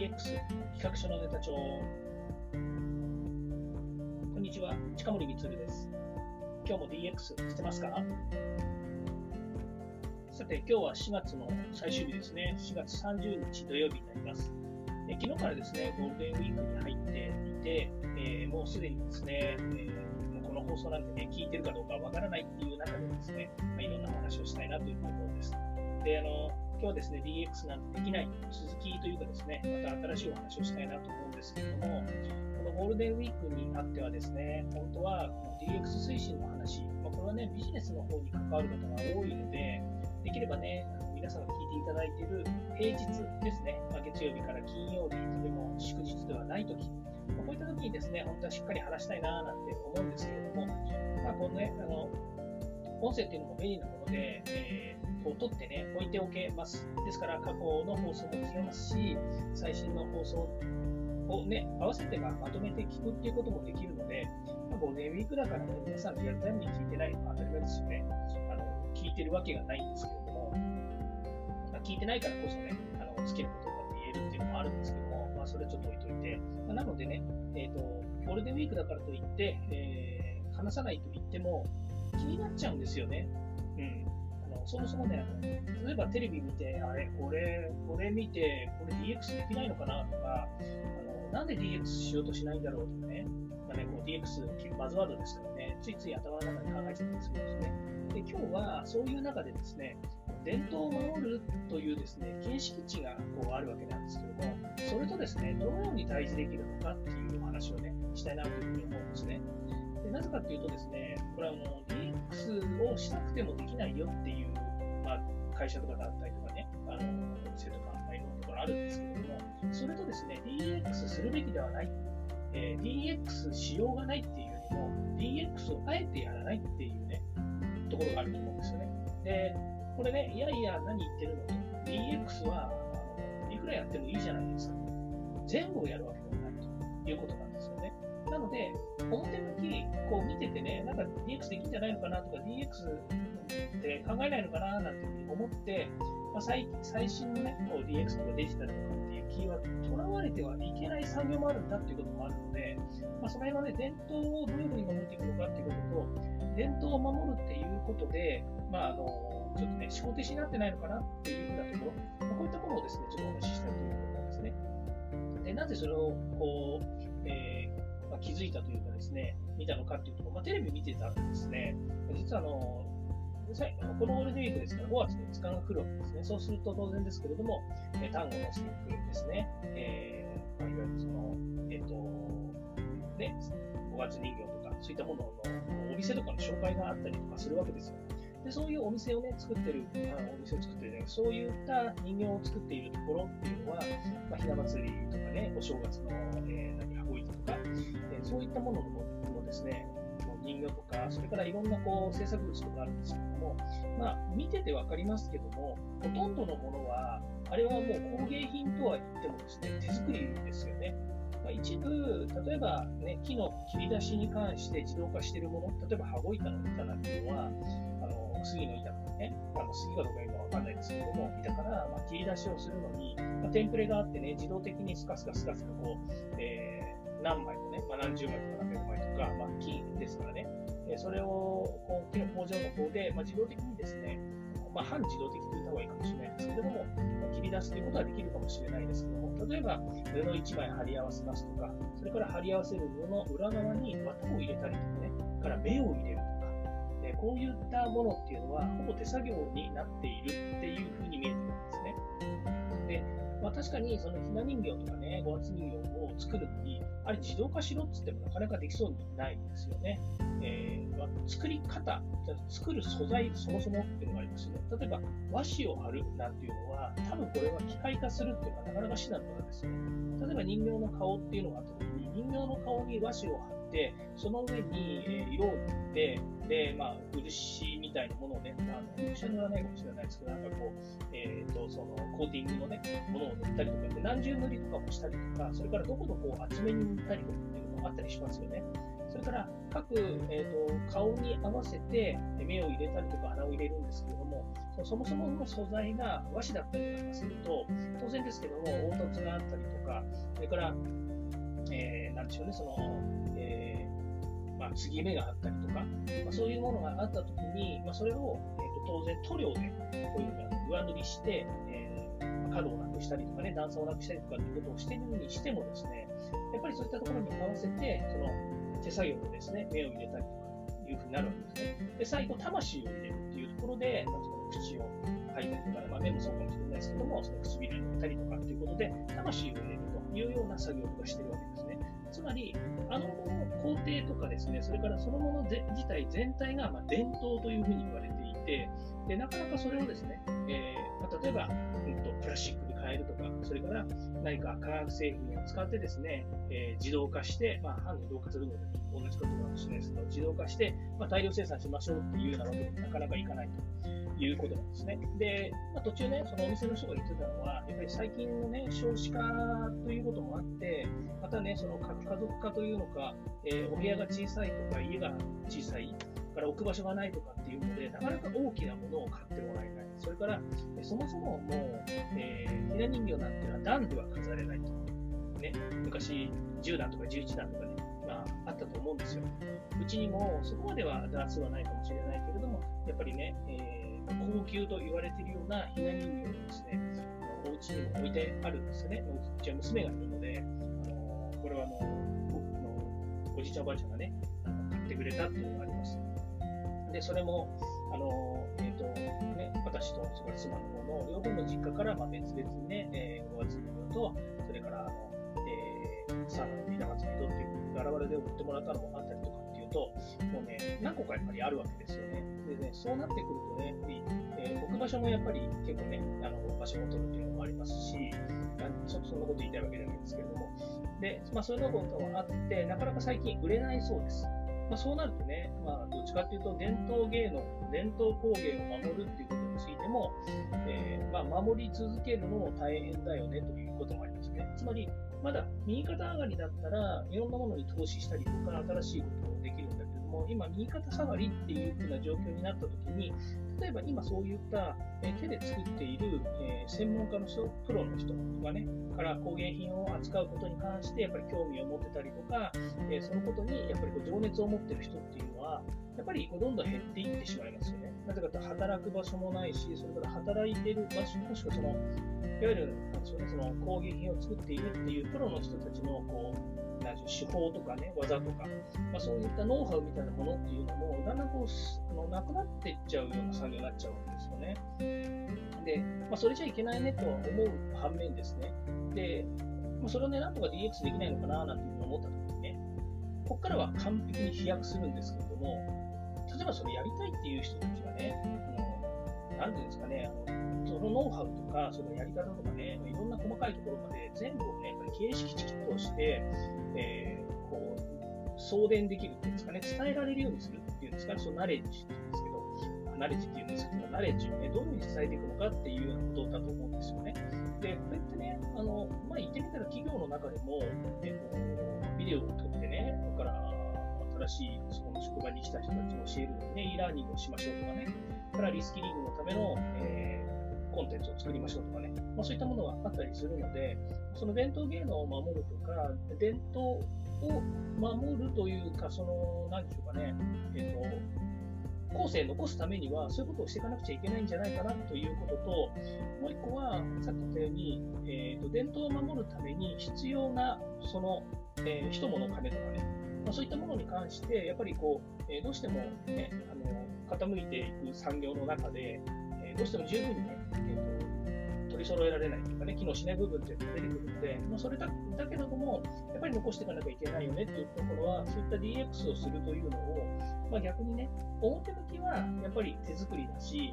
DX 企画書のネタ帳。こんにちは。近森光です。今日も DX してますか？さて今日は4月の最終日ですね。4月30日土曜日になります。え昨日からですねゴールデンウィークに入っていて、えー、もうすでにですね、えー、この放送なんてね聞いてるかどうかわからないっていう中でですね、まあ、いろんな話をしたいなというところです。であの今日はですね、DX なんてできない続きというかですね、また新しいお話をしたいなと思うんですけれども、このゴールデンウィークにあってはですね、本当はこの DX 推進の話、まあ、これはね、ビジネスの方に関わる方が多いので、できればね、皆さんが聞いていただいている平日ですね、まあ、月曜日から金曜日、とても祝日ではないとき、まあ、こういったときにですね、本当はしっかり話したいななんて思うんですけれども、まあ、このね、あの音声っていうのも便利なもので、えー、こう取ってね、置いておけます。ですから、過去の放送も聞けますし、最新の放送をね、合わせてまとめて聞くっていうこともできるので、まあ、ゴールデンウィークだからね、皆さんリアルタイムに聞いてないのは当たり前ですよね。あの聞いてるわけがないんですけれども、まあ、聞いてないからこそね、あのつけることが言えるっていうのもあるんですけども、まあ、それちょっと置いといて、まあ、なのでね、えーと、ゴールデンウィークだからといって、えー、話さないと言っても、気になっちゃうんですよね。うん。あのそもそもねあの、例えばテレビ見て、あれ、これ、これ見て、これ DX できないのかなとか、あのなんで DX しようとしないんだろうとかね、まあ、ねこう DX バズワードですからね、ついつい頭の中で考えちゃったりするんですね。で、今日はそういう中でですね、伝統を守るというですね、形式値がこうあるわけなんですけども、それとですね、どのように対峙できるのかっていうお話をね、したいなというふうに思うんですね。でなぜかっていうとですね、これはあの DX をしたくてもできないよっていう、まあ、会社とか団体とかね、あのお店とか、まあ、いろんなところあるんですけれども、それとですね、DX するべきではない、えー、DX しようがないっていうよりも、DX をあえてやらないっていうね、ところがあると思うんですよね。で、これね、いやいや、何言ってるの？と、DX は、いくらやってもいいじゃないですか。全部をやるわけではないということなんです。ので、表向きこう見ててね、なんか DX できるんじゃないのかなとか、DX って考えないのかななんて思って、まあ、最最新のね、こう DX とかデジタルとかっていうキーワードにとらわれてはいけない産業もあるんだっていうこともあるので、まあ、その辺のね、伝統をどういうふうに守っていくのかっていうことと、伝統を守るっていうことで、まあ、あのちょっとね、思考停止になってないのかなっていうふうなところ、まあ、こういったものをですね、ちょっとお話ししたいということなんですね。で、なぜそれをこう、気づいたというかですね、見たのかっていうと、まあ、テレビ見てたらですね、実はあの、このゴールデンウィークですから5月の5日が来るわけですね。そうすると当然ですけれども、え単語のスティックですね、えー、ま、いわゆるその、えっ、ー、と、ね、5月人形とか、そういったもののお店とかの紹介があったりとかするわけですよ。でそういうお店をね、作ってる、あのお店を作ってる、ね、そういった人形を作っているところっていうのは、まあ、ひな祭りとかね、お正月の、えー、か、えー、そういったものもですね、人形とか、それからいろんなこう制作物とかあるんですけども、まあ、見てて分かりますけども、ほとんどのものは、あれはもう工芸品とは言ってもですね、手作りですよね。まあ、一部、例えば、ね、木の切り出しに関して自動化しているもの、例えば羽子板の板なんていうのは、あの杉の板とかね、あの杉かどうか今わかんないですけども、板から、ま、切り出しをするのに、まあ、テンプレがあってね、自動的にスカスカスカスカこう、えー、何枚もね、まあ、何十枚とか何百枚とか、まあ、木ですからね、えそれをこう工場の方で、まあ、自動的にですね、まあ、半自動的と言った方がいいかもしれないですけれども、ま切り出すということはできるかもしれないですけども、例えば布1枚貼り合わせますとか、それから貼り合わせる布の裏側に綿を入れたりとかね、から目を入れるとか、えこういったものっていうのは、ほぼ手作業になっているっていうふうに見えてくるんですね。で、まあ、確かにそのひな人形とかね、五月人形を作るのに、あれ自動化しろっつってもなかなかできそうにないんですよね。えー、まあ、作り方、作る素材そもそもっていうのがありますよね。例えば和紙を貼るなんていうのは、多分これは機械化するっていうのはなかなか至難のことですよ。例えば人形の顔っていうのがあった時に、人形の顔に和紙を貼って、その上に、え色を塗って、で、まあ、漆みたいなものをね、あの、漆は塗らないかもしれないですけど、なんかこう、えっ、ー、と、その、コーティングのね、ものを塗ったりとかで、何重塗りとかもしたりとか、それからどこどこ厚めに塗ったりとかっていうのもあったりしますよね。それから各、えーと、顔に合わせて目を入れたりとか鼻を入れるんですけれども、そもそもの素材が和紙だったりとかすると、当然ですけども、凹凸があったりとか、それから、えー、なんでしょうね、その、えー、継ぎ目があったりとか、まあ、そういうものがあったときに、まあ、それを、えーと、当然塗料でこういうふうに上塗りして、えー、角をなくしたりとかね、段差をなくしたりとかっていうことをしてるにしてもですね、やっぱりそういったところに合わせて、その手作業でですね、目を入れたりとかいうふうになるわけですね。で、最後、魂を入れるっていうところで、まあ、口を吐いたりとか、まあ、目もそうかもしれないですけども、その唇に塗ったりとかっていうことで、魂を入れるというような作業とかしてるわけですね。つまり、あの工程とかですね、それからそのもの自体全体がま伝統というふうに言われていて、でなかなかそれをですね、えー、まあ、例えば、うんと、プラスチックで変えるとか、それから何か化学製品を使ってですね、えー、自動化して、まあ、反自動化するので同じことかもしれないですけど、自動化して、まあ、大量生産しましょうっていうようなわけになかなかいかないと。いうことなんですね。で、まあ、途中ね、そのお店の人が言ってたのは、やっぱり最近のね、少子化ということもあって、またね、その核家族化というのか、えー、お部屋が小さいとか、家が小さい、から置く場所がないとかっていうので、なかなか大きなものを買ってもらえない。それから、そもそももう、えー、ひな人形なんていうのは段では飾れないと。ね、昔、10段とか11段とかね、まあ、あったと思うんですよ。うちにもそこまでは段数はないかもしれないけれども、やっぱりね、えー、高級と言われているようなひな人形をですね、お家にも置いてあるんですよね。うちは娘がいるので、あのこれはあの僕のおじいちゃんおばあちゃんがね、買ってくれたっていうのがあります。で、それも、あのえーとね、私とそれ妻の方の両方の実家からまあ別々にね、えー、5月のと、それからあの、えー、サーナのビダ祭りとっていうバラバラで送ってもらったのもあったりと、もうね、何個かやっぱりあるわけですよね。でね、そうなってくるとね、やっぱりえー、置く場所もやっぱり結構ね、あの場所を取るっていうのもありますし、ちょっとそんなこと言いたいわけじゃないんですけれども、で、まあ、そういうのことはあって、なかなか最近売れないそうです。まあ、そうなるとね、まあ、どっちかっていうと、伝統芸能、伝統工芸を守るっていうことについても、えー、まあ、守り続けるのも大変だよねということもありますね。つまり、まだ右肩上がりだったらいろんなものに投資したりとか、新しいことをできるんだけども、今、右肩下がりっていう風な状況になったときに、例えば今そういった、え手で作っている、え専門家の人、プロの人とかね、から工芸品を扱うことに関してやっぱり興味を持ってたりとか、えそのことにやっぱりこう情熱を持ってる人っていうのは、やっぱりこうどんどん減っていってしまいますよね。なぜかというと働く場所もないし、それから働いている場所、もしくはその、いわゆる、なんでしょうね、その工芸品を作っているっていうプロの人たちのこうなん手法とかね、技とか、まあ、そういったノウハウみたいなものっていうのも、だんだんこうあのなくなっていっちゃうような作業になっちゃうわけですよね。で、まあ、それじゃいけないねとは思う反面ですね。で、まあ、それをね、なんとか DX できないのかななんていうふうに思ったときにね、ここからは完璧に飛躍するんですけれども、例えばそれやりたいっていう人たちがね、あのなんていうんですかね、そのノウハウとか、そのやり方とかね、いろんな細かいところまで全部をね、やっぱり形式的として、えー、こう、送電できるっていうんですかね、伝えられるようにするっていうんですかね、そのナレッジっていうんですけど、ナレッジっていうんですけど、ナレッジをね、どういうふうに伝えていくのかっていうことだと思うんですよね。で、これってね、あの、まあ、言ってみたら企業の中でも、えっと、ビデオを撮ってね、だから、新しいそこの職場に来た人たちに教えるのにね、e ラーニングをしましょうとかね、からリスキリングのための、えー、コンテンツを作りましょうとかね、まあ、そういったものがあったりするので、その伝統芸能を守るとか、伝統を守るというか、その、なんでしょうかね、えっ、と、後世残すためには、そういうことをしていかなくちゃいけないんじゃないかなということと、もう一個は、さっき言ったように、えーと、伝統を守るために必要な、その、えー、人物金とかね、まあ、そういったものに関して、やっぱりこう、えー、どうしても、ね、あの傾いていく産業の中で、えー、どうしても十分にね、えーと、取り揃えられないというかね、機能しない部分って出てくるので、まあ、それだだけれども、やっぱり残していかなきゃいけないよねっていうところは、そういった DX をするというのを、まあ、逆にね、表向きはやっぱり手作りだし、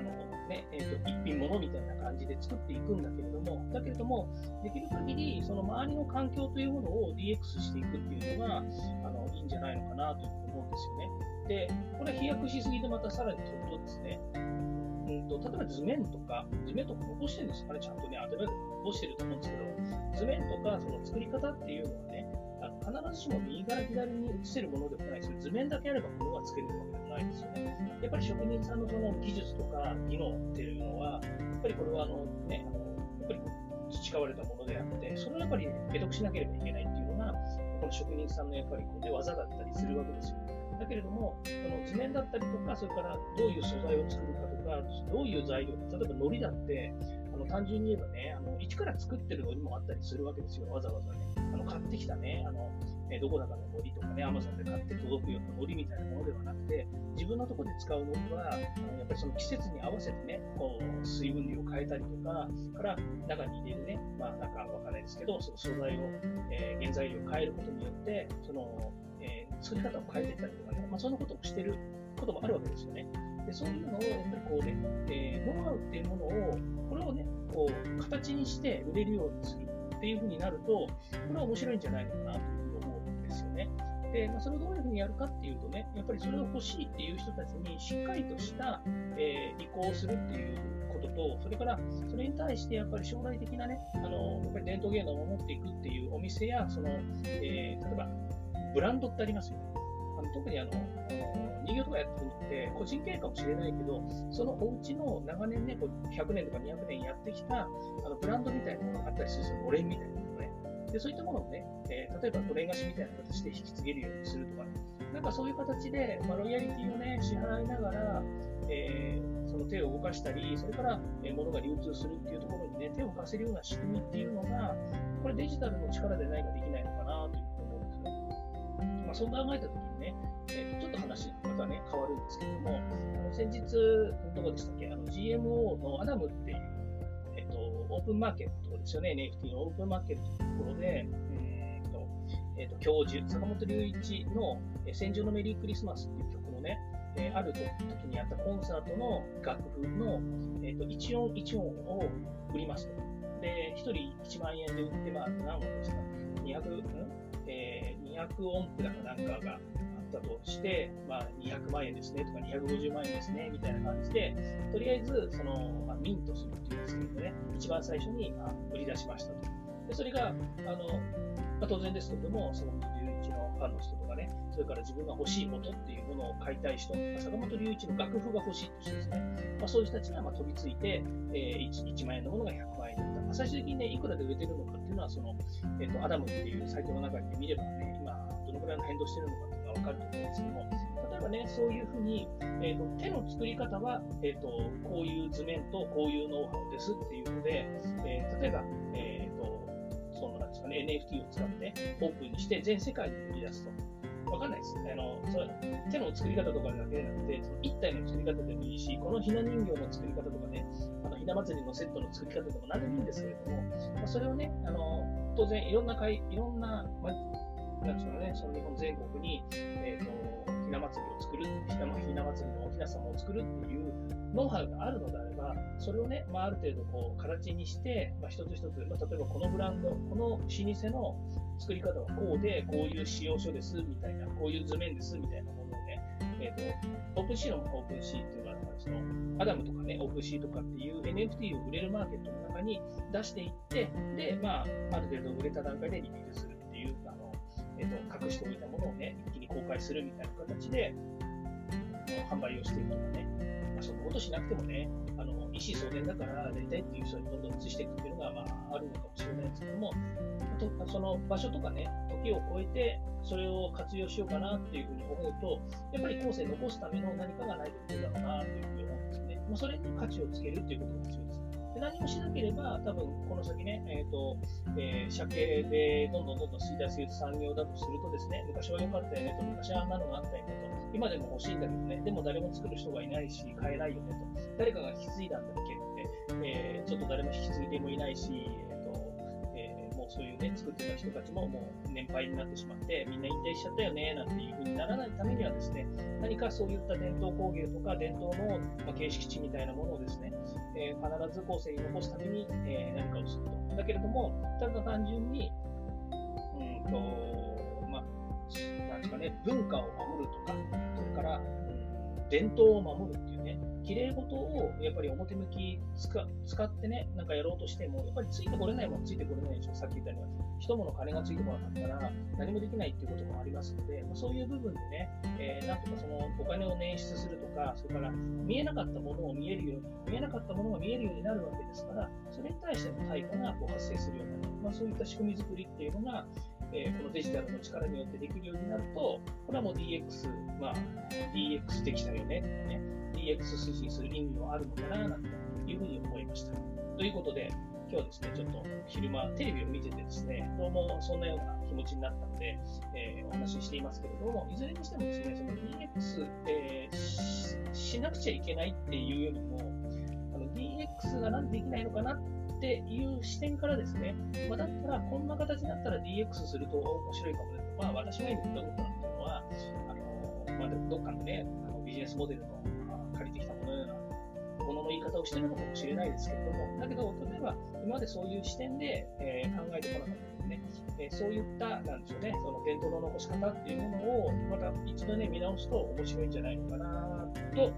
あのねえーと、一品物みたいな感じで作っていくんだけれども、だけれども、できる限りその周りの環境というものを DX していくっていうのがあのいいんじゃないのかなと思うんですよね。で、これ飛躍しすぎてまたさらに取るとですね、うんと、例えば図面とか、図面とか残してるんですかね、ちゃんとね、当てられて残してると思うんですけど、図面とかその作り方っていうのはね、必ずしも右から左に移せるものでもないですよ。図面だけあれば物がつけるわけでもないですよね。やっぱり職人さんのその技術とか技能っていうのは、やっぱりこれはあの、ね、やっぱり培われたものであって、それをやっぱり得得しなければいけないっていうのが、この職人さんのやっぱりこう、ね、技だったりするわけですよ。だけれども、この図面だったりとか、それからどういう素材を作るかとか、どういう材料、例えば糊だって、あの単純に言えばね、あの一から作ってるのにもあったりするわけですよ、わざわざね。あの買ってきたね、あのえどこだかの森とかね、アマゾンで買って届くような森みたいなものではなくて、自分のところで使う森は、あのやっぱりその季節に合わせてね、こう水分量を変えたりとか、から中に入れるね、まあなんかわかんないですけど、その素材を、えー、原材料を変えることによって、その、えー、作り方を変えていったりとかね、まあ、そんなことをしてることもあるわけですよね。でそういうのをやっぱりこうね、えー、ノウハウっていうものを、これをね、こう形にして売れるようにするっていうふうになると、これは面白いんじゃないのかなというふうに思うんですよね。で、まあ、それをどういうふうにやるかっていうとね、やっぱりそれを欲しいっていう人たちにしっかりとした、えー、移行をするっていうことと、それからそれに対してやっぱり将来的なね、あのやっぱり伝統芸能を守っていくっていうお店や、そのえー、例えばブランドってありますよね。特にあの人形とかやってるのって個人経営かもしれないけど、そのお家の長年ね、こう100年とか200年やってきたあのブランドみたいなものがあったりするんですよ、のれんみたいなものね。で、そういったものをね、えー、例えばのれん菓子みたいな形で引き継げるようにするとか、なんかそういう形で、まあ、ロイヤリティをね、支払いながら、えー、その手を動かしたり、それから、えー、物が流通するっていうところにね、手を貸せるような仕組みっていうのが、これデジタルの力で何かできないのかなというあ、そう考えたときにね、えー、ちょっと話またね、変わるんですけども、あの先日、どこでしたっけ、の GMO のアダムっていう、えっ、ー、と、オープンマーケットですよね、NFT のオープンマーケットのところで、えっ、ー、と、えーと、教授、坂本龍一の戦場のメリークリスマスっていう曲のね、えー、ある時にやったコンサートの楽譜の、えーと、1音1音を売りますと。で、1人1万円で売って、まあ、何音ですか ?200、ん？えー、200音符だかなんかがあったとして、まあ、200万円ですねとか250万円ですねみたいな感じで、とりあえずその、まあ、ミントするっていうんですけどね、一番最初に、まあ、売り出しましたと。でそれがあの、まあ、当然ですけれども、その隆一のファンの人とかね、それから自分が欲しい音っていうものを買いたい人、坂本龍一の楽譜が欲しいという人ですね、まあ、そういう人たちがまあ飛びついて、えー1、1万円のものが100万円だった。まあ、最終的にね、いくらで売れてるのかっていうのは、その、え、ー、と、アダムっていうサイトの中で見ればね、今、どのくらいの変動してるのかわかると思うんですけども、例えばね、そういうふうに、えーと、手の作り方は、えーと、こういう図面とこういうノウハウですっていうので、えー、例えば、えー、なんですかね、NFT を使ってオープンにして全世界に売り出すと。わかんないです。あのそれ手の作り方とかだけじゃなくて、その一体の作り方でもいいし、このひな人形の作り方とかね、あのひな祭りのセットの作り方でも何でもいいんですけれども、まあ、それをね、あの当然いろんな会、いろんな、まなんですかね、その日本全国に、えーと、な祭りを作る、ひなひな祭りのおひな様を作るっていうノウハウがあるのであれば、それをね、まあ、ある程度こう形にして、まあ、一つ一つ、まあ、例えばこのブランド、この老舗の作り方はこうで、こういう使用書ですみたいな、こういう図面ですみたいなものをね、えーと、 OpenSea の OpenSea っていうのは、そのアダムとかね、 OpenSea とかっていう NFT を売れるマーケットの中に出していって、で、まあ、ある程度売れた段階でリリースする、えーと、隠しておいたものをね、一気に公開するみたいな形で、販売をしていくとかね、まあ、そんなことしなくてもね、あの一子相伝だからやりたいっていう人にどんどん移していくっていうのが、まあ、あるのかもしれないですけども、とその場所とかね、時を超えて、それを活用しようかなっていうふうに思うと、やっぱり後世残すための何かがないといけないだろうなというふうに思うんですね。まあ、それに価値をつけるっていうことが必要で。何もしなければ、多分この先ね、えーとえー、鮭でどんどんどんどん衰退する産業だとするとですね、昔は良かったよねと、昔はあんなのがあったよねと、今でも欲しいんだけどね、でも誰も作る人がいないし、買えないよねと、誰かが引き継いだんだっけって、えー、ちょっと誰も引き継いでもいないし、そういうね、作ってた人たちももう年配になってしまって、みんな引退しちゃったよね、なんていうふうにならないためにはですね、何かそういった伝統工芸とか伝統の、ま形式値みたいなものをですね、えー、必ず後世に残すために、えー、何かをすると。だけれども、ただ単純に、うんと、まあ、なんですかね、文化を守るとか、それから、うん、伝統を守るっていうね、綺麗事をやっぱり表向き使ってね、なんかやろうとしても、やっぱりついてこれないもんついてこれないでしょ、さっき言ったように、人物金がついてこなかったら何もできないっていうこともありますので、まあ、そういう部分でね、えー、なんとかそのお金を捻出するとか、それから見えなかったものを見えるように、見えなかったものが見えるようになるわけですから、それに対しての対価がこう発生するようになる、まあ、そういった仕組み作りっていうのが、えー、このデジタルの力によってできるようになると、これはもう DX、まあ、DX できたよね、ね。DX 推進する意味もあるのかな、なんていうふうに思いました。ということで、今日ですね、ちょっと昼間テレビを見ててですね、どうもそんなような気持ちになったので、えー、お話ししていますけれども、いずれにしてもですね、その DX、えー、しなくちゃいけないっていうよりも、あの DX がなんでできないのかなっていう視点からですね、まあ、だったらこんな形になったら DX すると面白いかもね。まあ私が今言ったことなんていうのは、あのまあ、どっかのね、あのビジネスモデルの借りてきたもののようなものの言い方をしてるのかもしれないですけれども、だけど、例えば今までそういう視点で、えー、考えてこなかったのでね、えー、そういった、なんでしょうね、その伝統の残し方っていうものを、また一度ね、見直すと面白いんじゃないのかなと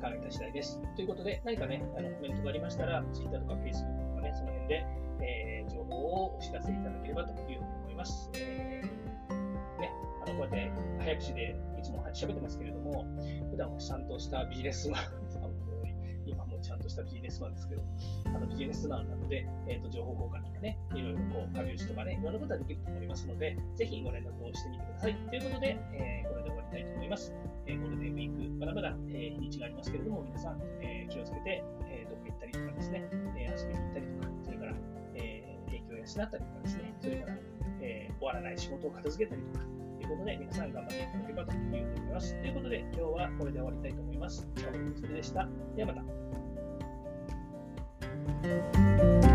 考えた次第です。ということで、何かね、あのコメントがありましたら、Twitter とか Facebook とかね、その辺で、えー、情報をお知らせいただければというふうに思います。えー、ね、あのこうやって早口でいつも喋ってますけれども、普段はちゃんとしたビジネスマン、今もちゃんとしたビジネスマンですけど、あのビジネスマンなので、えーと、情報交換とかね、いろいろこう、壁打ちとかね、いろんなことができると思いますので、ぜひご連絡をしてみてください。ということで、えー、これで終わりたいと思います。えー、ゴールデンウィーク、まだまだ、えー、日にちがありますけれども、皆さん、えー、気をつけて、えー、どこ行ったりとかですね、えー、遊びに行ったりとか、それから、えー、影響を養ったりとかですね、それから、えー、終わらない仕事を片付けたりとか、ことで、皆さん頑張っていただければというふうに思います。ということで、今日はこれで終わりたいと思います。近本それでした。ではまた。